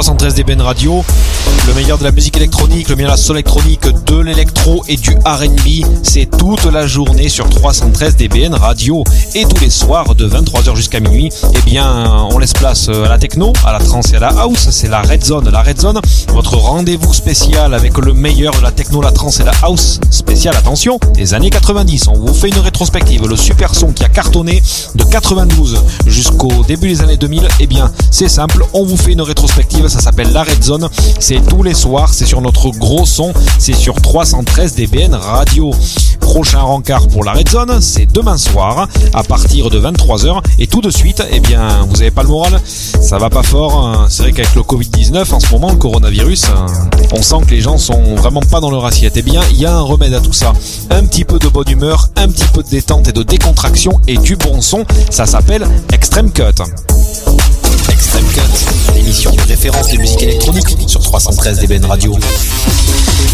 313 DBN Radio. Le meilleur de la musique électronique, le meilleur de la soul électronique, de l'électro et du RB. C'est toute la journée sur 313 DBN Radio. Et tous les soirs de 23h jusqu'à minuit, eh bien, on laisse place à la techno, à la trance et à la house. C'est la Red Zone. La Red Zone, votre rendez-vous spécial avec le meilleur de la techno, la trance et la house. Spécial, attention, des années 90. On vous fait une rétrospective. Le super son qui a cartonné de 92 jusqu'au début des années 2000. Eh bien, c'est simple. On vous fait une rétrospective. Ça s'appelle la Red Zone. C'est tous les soirs. C'est sur notre gros son. C'est sur 313 DBN Radio. Prochain rencard pour la Red Zone, c'est demain soir à partir de 23h. Et tout de suite, eh bien, vous avez pas le moral Ça va pas fort. C'est vrai qu'avec le Covid-19 en ce moment, le coronavirus, on sent que les gens sont vraiment pas dans leur assiette. Eh bien, il y a un remède à tout ça. Un petit peu de bonne humeur, un petit peu de détente et de décontraction et du bon son. Ça s'appelle Extreme Cut. Extreme Cut, l'émission de référence de musique électronique sur 313 DBN Radio.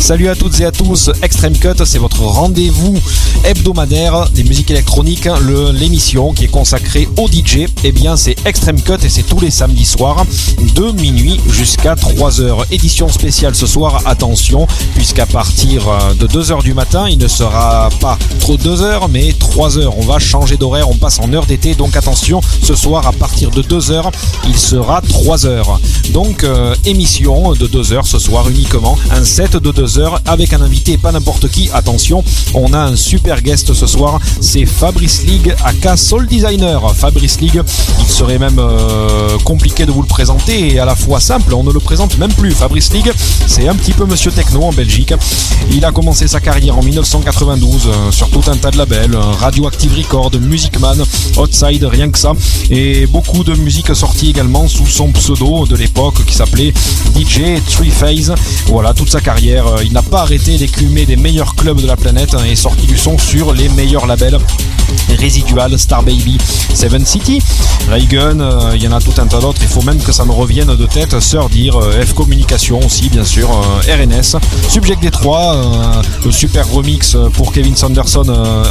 Salut à toutes et à tous, Extreme Cut, c'est votre rendez-vous hebdomadaire des musiques électroniques, l'émission qui est consacrée au DJ. Eh bien, c'est Extreme Cut et c'est tous les samedis soirs de minuit jusqu'à 3h. Édition spéciale ce soir, attention, puisqu'à partir de 2h du matin, il ne sera pas trop 2h, mais 3h. On va changer d'horaire, on passe en heure d'été, donc attention, ce soir à partir de 2h, il sera 3h. Donc, euh, émission de 2h ce soir uniquement, un set de 2h avec un invité, pas n'importe qui. Attention, on a un super guest ce soir, c'est Fabrice League, aka Soul Designer. Fabrice League, il serait même euh, compliqué de vous le présenter et à la fois simple, on ne le présente même plus. Fabrice League, c'est un petit peu monsieur techno en Belgique. Il a commencé sa carrière en 1992 euh, sur tout un tas de labels, Radioactive Record, Music Man, Outside, rien que ça, et beaucoup de musique sortie également sous son pseudo de l'époque qui s'appelait DJ Three Phase. Voilà toute sa carrière, il n'a pas arrêté d'écumer des meilleurs clubs de la planète hein, et sorti du son sur les meilleurs labels. Residual, Star Baby, Seven City, Raygun, euh, il y en a tout un tas d'autres, il faut même que ça me revienne de tête, Sir Dire, euh, F Communication aussi bien sûr, euh, RNS, Subject D3, le super remix pour Kevin Sanderson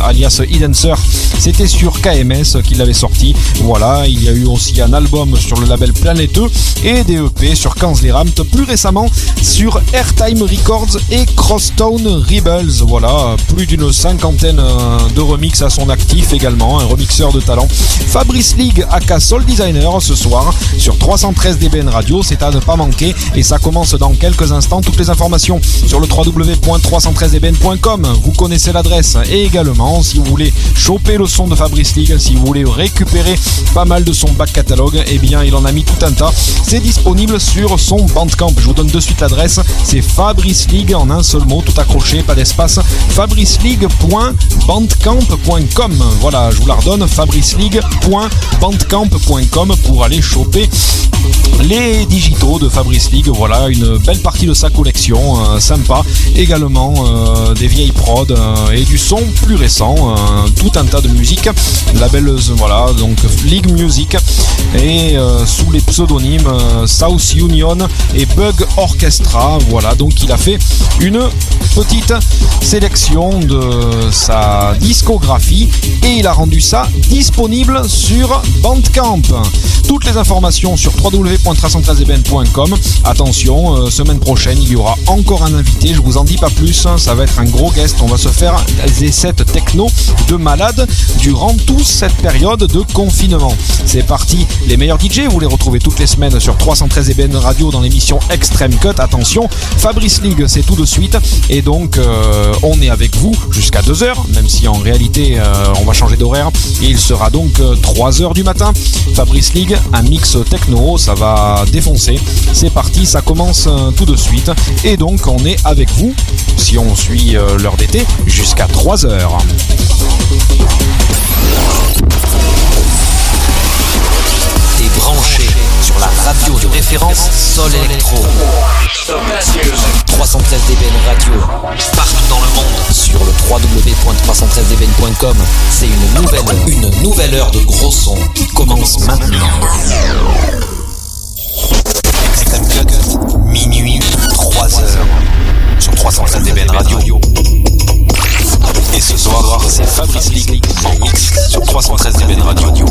alias Sir c'était sur KMS qu'il l'avait sorti, voilà, il y a eu aussi un album sur le label Planeteux et des EP sur Kansley Ramt, plus récemment sur Airtime Records et Crosstown Rebels, voilà, plus d'une cinquantaine de remix à son actif également, un remixeur de talent. Fabrice League aka Soul Designer ce soir sur 313 DBN Radio, c'est à ne pas manquer et ça commence dans quelques instants. Toutes les informations sur le www.313dbn.com, vous connaissez l'adresse et également si vous voulez choper le son de Fabrice League, si vous voulez récupérer pas mal de son back catalogue, eh bien il en a mis tout un tas. C'est disponible sur son Bandcamp. Je vous donne de suite l'adresse, c'est Fabrice League en un seul mot, tout accroché, pas d'espace. fabriceleague.bandcamp.com Voilà, je vous la redonne, fabriceleague.bandcamp.com pour aller choper les digitaux de Fabrice League. Voilà, une belle partie de sa collection, euh, sympa. Également euh, des vieilles prods euh, et du son plus récent, tout un tas de musique. Label, voilà, donc League Music et sous les pseudonymes South Union et Bug Orchestra. Voilà, donc il a fait une petite sélection de sa discographie et il a rendu ça disponible sur Bandcamp. Toutes les informations sur www.313ebn.com. Attention, euh, semaine prochaine, il y aura encore un invité. Je vous en dis pas plus. Hein, ça va être un gros guest. On va se faire des sets techno de malade durant toute cette période de confinement. C'est parti. Les meilleurs DJ, vous les retrouvez toutes les semaines sur 313 EBN Radio dans l'émission Extreme Cut. Attention, Fabrice League, c'est tout de suite. Et donc, euh, on est avec vous jusqu'à 2h, même si en réalité, euh, on va changer d'horaire. Il sera donc 3h du matin. Fabrice League, un mix techno, ça va défoncer. C'est parti, ça commence euh, tout de suite. Et donc on est avec vous, si on suit euh, l'heure d'été, jusqu'à 3 radio de référence Sol Electro. 313 DBN Radio. Partout dans le monde. Sur le www.313dbn.com. C'est une nouvelle, une nouvelle heure de gros son qui commence maintenant. minuit, 3 heures. Sur 313 DBN Radio. Et ce soir, c'est Fabrice Lee en mix sur 313 DBN Radio.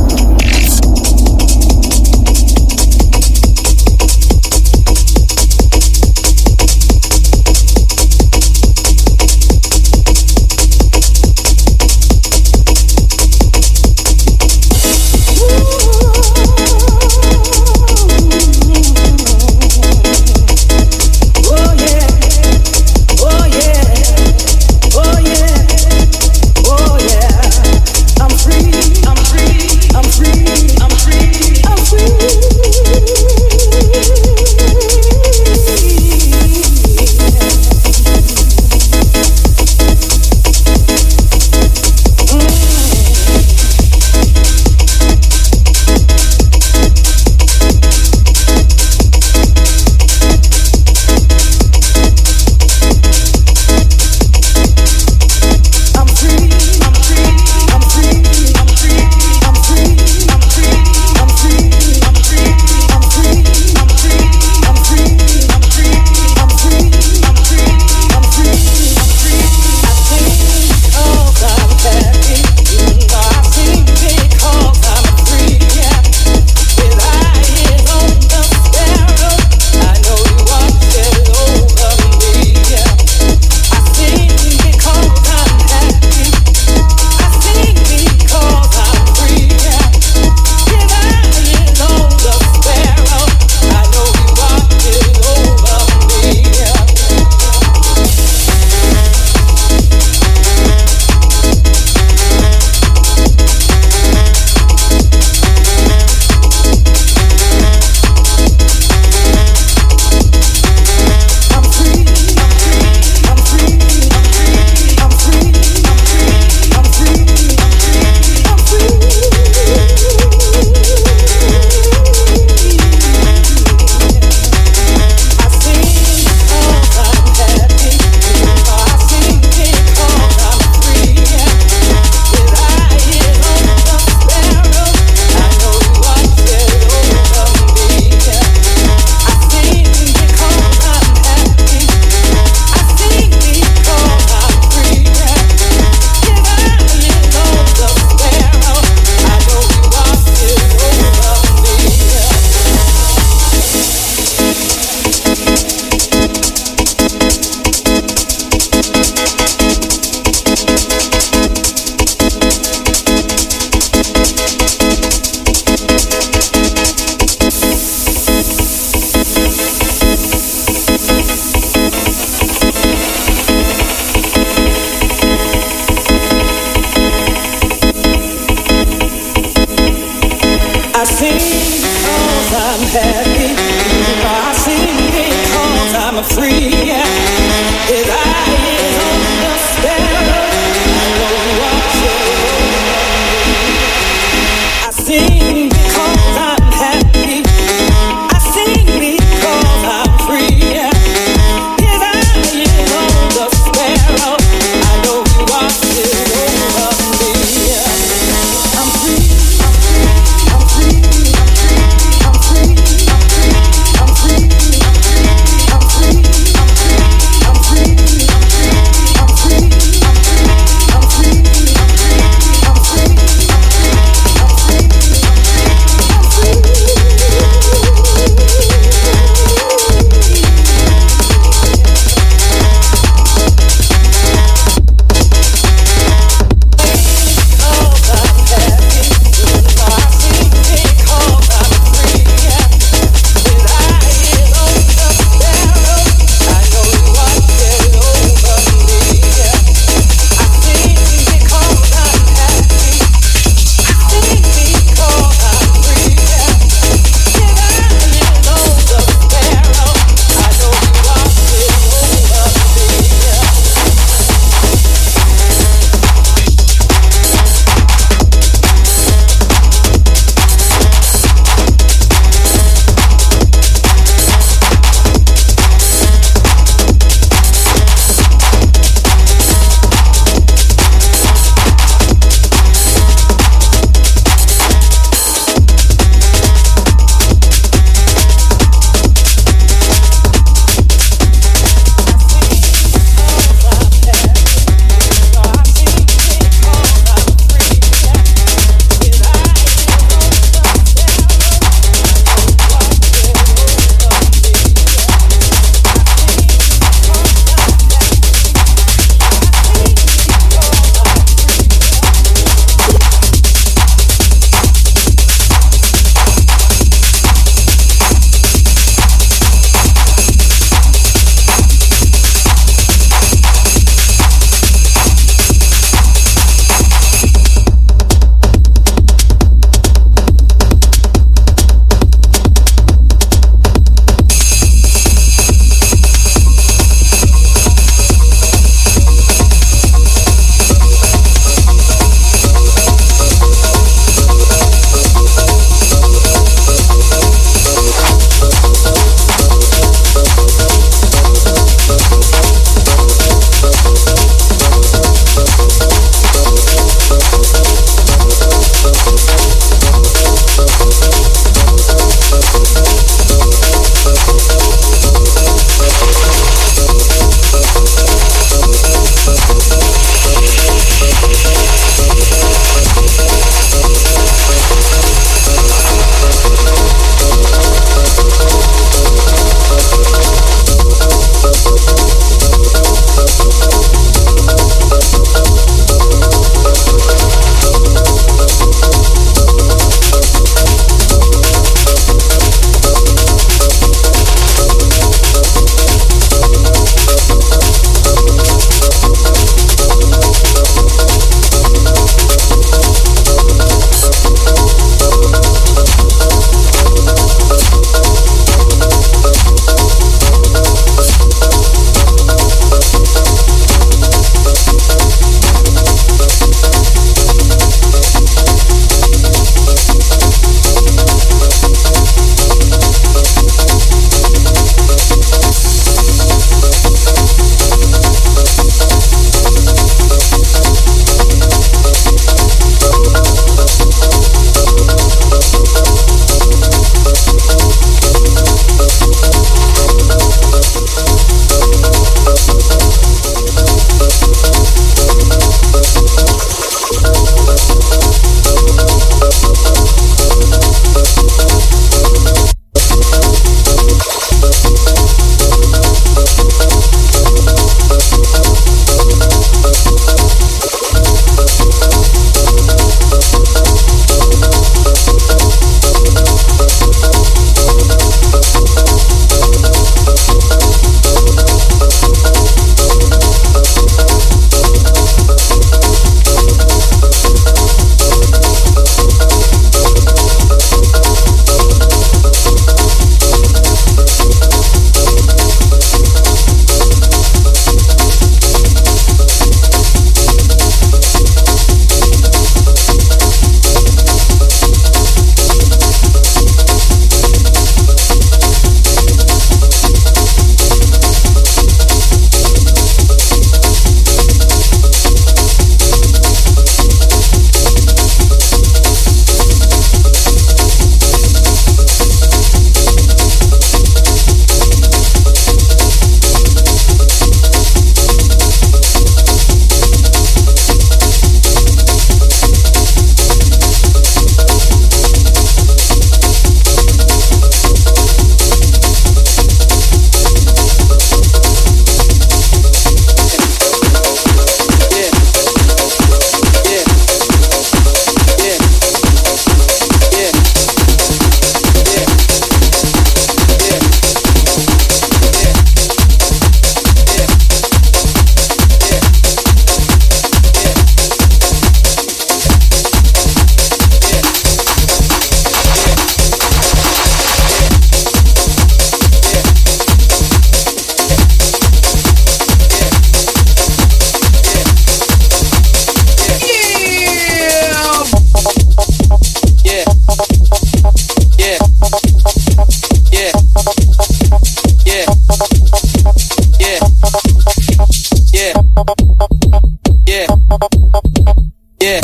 Yeah.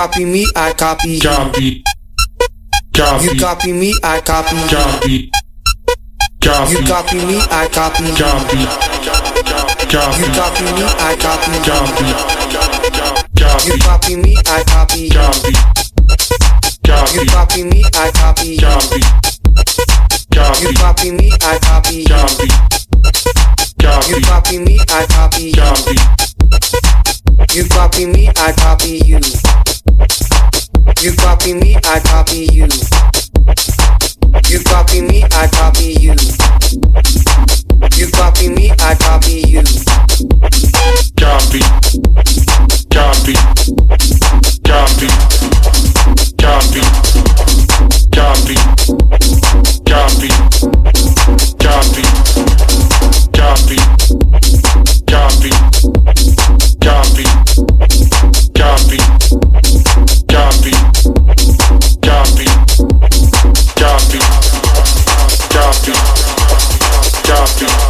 Copy me, I copy you. Copy. Copy. You copy me, I copy you. Copy. Copy. You copy me, I copy you. Copy. Copy. You copy me, I copy you. Copy. Copy. You copy me, I copy you. Copy. Copy. You copy me, I copy you. Copy. Copy. You copy me, I copy you. Copy. Copy. You copy me, I copy you. Copy. You copy me, I copy you. You copy me, I copy you. You copy me, I copy you. You copy me, I copy you. Copy. Copy. Copy. Copy. Copy. God.